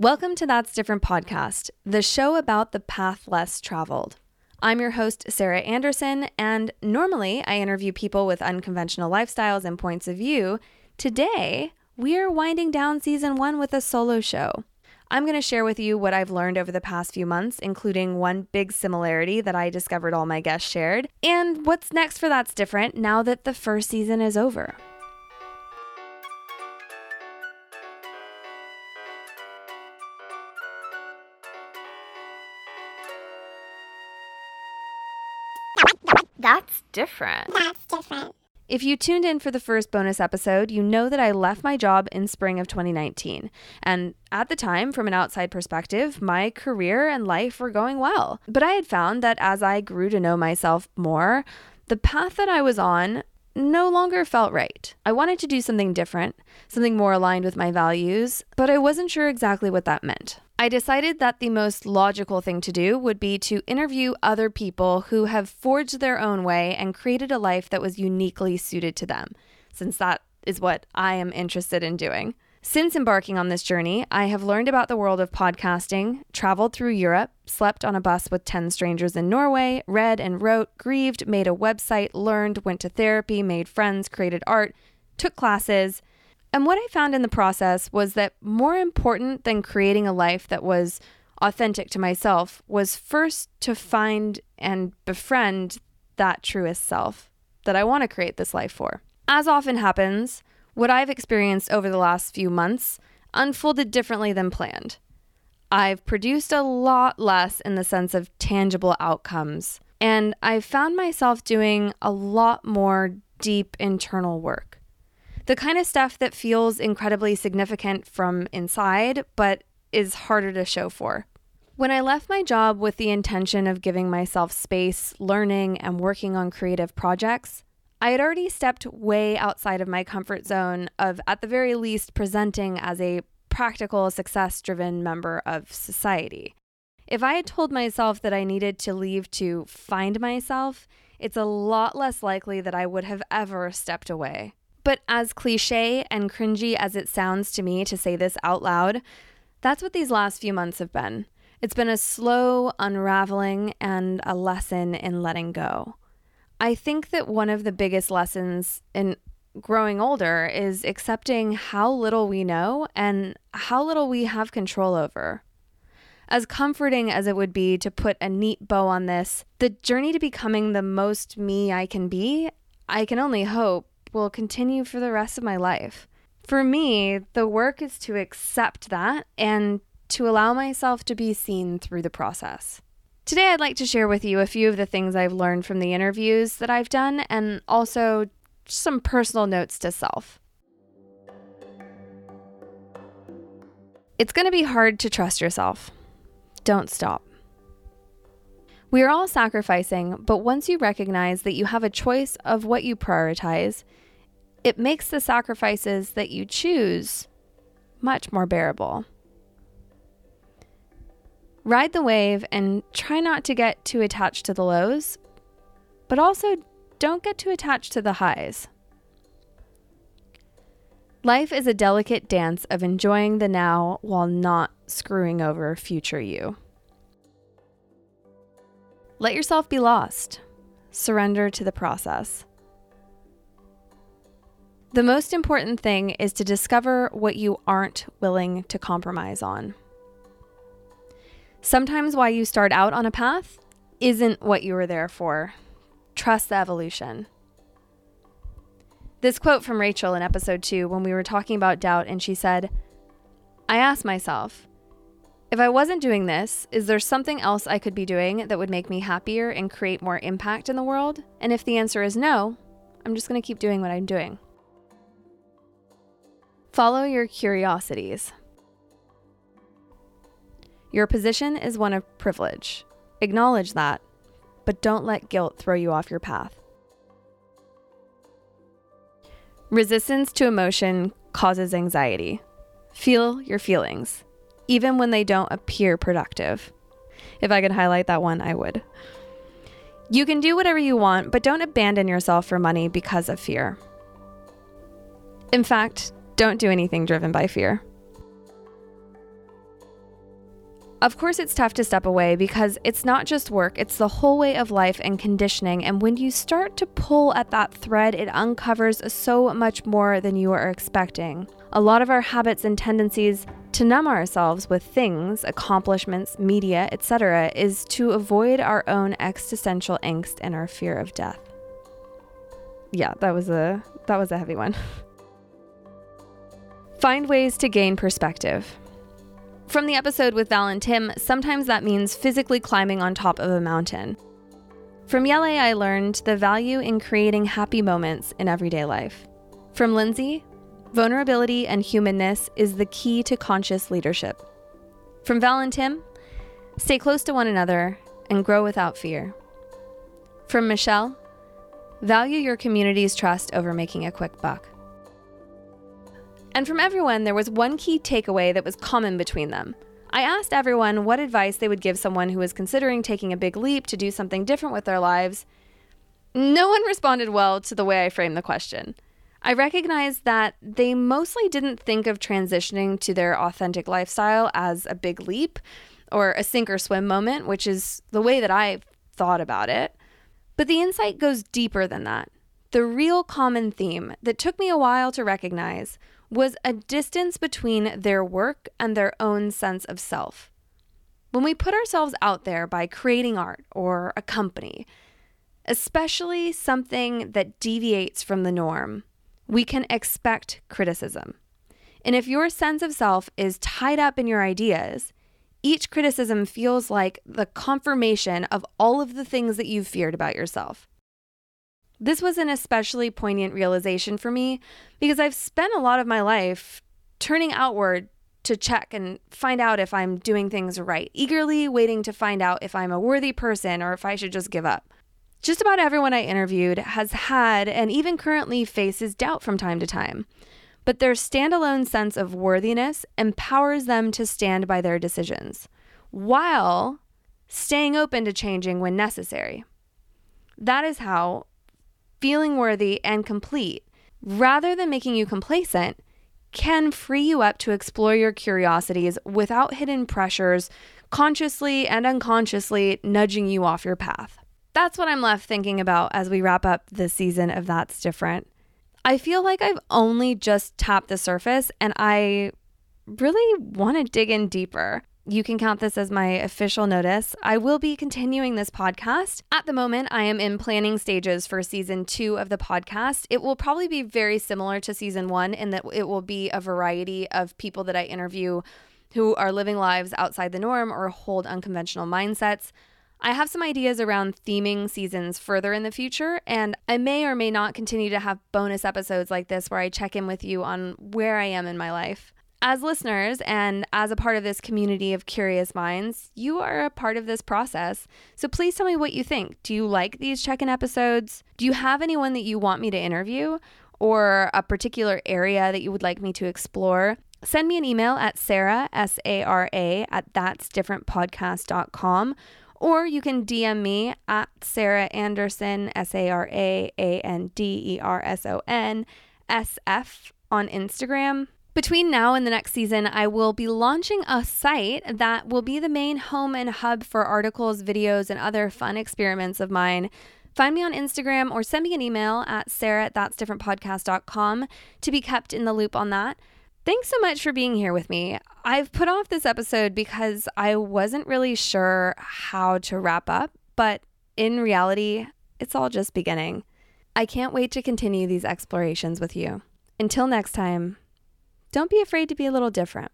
Welcome to That's Different podcast, the show about the path less traveled. I'm your host, Sara Anderson, and normally I interview people with unconventional lifestyles and points of view. Today, we are winding down season one with a solo show. I'm going to share with you what I've learned over the past few months, including one big similarity that I discovered all my guests shared, and what's next for That's Different now that the first season is over. That's different. That's different. If you tuned in for the first bonus episode, you know that I left my job in spring of 2019. And at the time, from an outside perspective, my career and life were going well. But I had found that as I grew to know myself more, the path that I was on no longer felt right. I wanted to do something different, something more aligned with my values, but I wasn't sure exactly what that meant. I decided that the most logical thing to do would be to interview other people who have forged their own way and created a life that was uniquely suited to them, since that is what I am interested in doing. Since embarking on this journey, I have learned about the world of podcasting, traveled through Europe, slept on a bus with 10 strangers in Norway, read and wrote, grieved, made a website, learned, went to therapy, made friends, created art, took classes, and what I found in the process was that more important than creating a life that was authentic to myself was first to find and befriend that truest self that I want to create this life for. As often happens, what I've experienced over the last few months unfolded differently than planned. I've produced a lot less in the sense of tangible outcomes, and I've found myself doing a lot more deep internal work the kind of stuff that feels incredibly significant from inside, but is harder to show for. When I left my job with the intention of giving myself space, learning, and working on creative projects, I had already stepped way outside of my comfort zone of, at the very least, presenting as a practical, success driven member of society. If I had told myself that I needed to leave to find myself, it's a lot less likely that I would have ever stepped away. But as cliche and cringy as it sounds to me to say this out loud, that's what these last few months have been. It's been a slow unraveling and a lesson in letting go. I think that one of the biggest lessons in growing older is accepting how little we know and how little we have control over. As comforting as it would be to put a neat bow on this, the journey to becoming the most me I can be, I can only hope will continue for the rest of my life. For me, the work is to accept that and to allow myself to be seen through the process. Today, I'd like to share with you a few of the things I've learned from the interviews that I've done and also some personal notes to self. It's going to be hard to trust yourself. Don't stop. We are all sacrificing, but once you recognize that you have a choice of what you prioritize, it makes the sacrifices that you choose much more bearable. Ride the wave and try not to get too attached to the lows, but also don't get too attached to the highs. Life is a delicate dance of enjoying the now while not screwing over future you. Let yourself be lost. Surrender to the process. The most important thing is to discover what you aren't willing to compromise on. Sometimes why you start out on a path isn't what you were there for. Trust the evolution. This quote from Rachel in episode two when we were talking about doubt, and she said, I asked myself, if I wasn't doing this, is there something else I could be doing that would make me happier and create more impact in the world? And if the answer is no, I'm just going to keep doing what I'm doing. Follow your curiosities. Your position is one of privilege. Acknowledge that, but don't let guilt throw you off your path. Resistance to emotion causes anxiety. Feel your feelings, even when they don't appear productive. If I could highlight that one, I would. You can do whatever you want, but don't abandon yourself for money because of fear. In fact, don't do anything driven by fear. Of course, it's tough to step away because it's not just work, it's the whole way of life and conditioning. And when you start to pull at that thread, it uncovers so much more than you are expecting. A lot of our habits and tendencies to numb ourselves with things, accomplishments, media, etc., is to avoid our own existential angst and our fear of death. Yeah, that was a that was a heavy one. Find ways to gain perspective. From the episode with Val and Tim, sometimes that means physically climbing on top of a mountain. From Yele, I learned the value in creating happy moments in everyday life. From Lindsay, vulnerability and humanness is the key to conscious leadership. From Val and Tim, stay close to one another and grow without fear. From Michelle, value your community's trust over making a quick buck. And from everyone, there was one key takeaway that was common between them. I asked everyone what advice they would give someone who was considering taking a big leap to do something different with their lives. No one responded well to the way I framed the question. I recognized that they mostly didn't think of transitioning to their authentic lifestyle as a big leap or a sink or swim moment, which is the way that I thought about it. But the insight goes deeper than that. The real common theme that took me a while to recognize was a distance between their work and their own sense of self. When we put ourselves out there by creating art or a company, especially something that deviates from the norm, we can expect criticism. And if your sense of self is tied up in your ideas, each criticism feels like the confirmation of all of the things that you've feared about yourself. This was an especially poignant realization for me because I've spent a lot of my life turning outward to check and find out if I'm doing things right, eagerly waiting to find out if I'm a worthy person or if I should just give up. Just about everyone I interviewed has had and even currently faces doubt from time to time, but their standalone sense of worthiness empowers them to stand by their decisions while staying open to changing when necessary. That is how feeling worthy and complete, rather than making you complacent, can free you up to explore your curiosities without hidden pressures consciously and unconsciously nudging you off your path. That's what I'm left thinking about as we wrap up this season of That's Different. I feel like I've only just tapped the surface and I really want to dig in deeper you can count this as my official notice. I will be continuing this podcast. At the moment, I am in planning stages for season two of the podcast. It will probably be very similar to season one in that it will be a variety of people that I interview who are living lives outside the norm or hold unconventional mindsets. I have some ideas around theming seasons further in the future, and I may or may not continue to have bonus episodes like this where I check in with you on where I am in my life. As listeners and as a part of this community of curious minds, you are a part of this process. So please tell me what you think. Do you like these check in episodes? Do you have anyone that you want me to interview or a particular area that you would like me to explore? Send me an email at Sara, S A R A, at that'sdifferentpodcast.com or you can DM me at Sara Anderson, S A R A A N D E R S O N S F on Instagram. Between now and the next season, I will be launching a site that will be the main home and hub for articles, videos, and other fun experiments of mine. Find me on Instagram or send me an email at sara at that'sdifferentpodcast.com to be kept in the loop on that. Thanks so much for being here with me. I've put off this episode because I wasn't really sure how to wrap up, but in reality, it's all just beginning. I can't wait to continue these explorations with you. Until next time, don't be afraid to be a little different.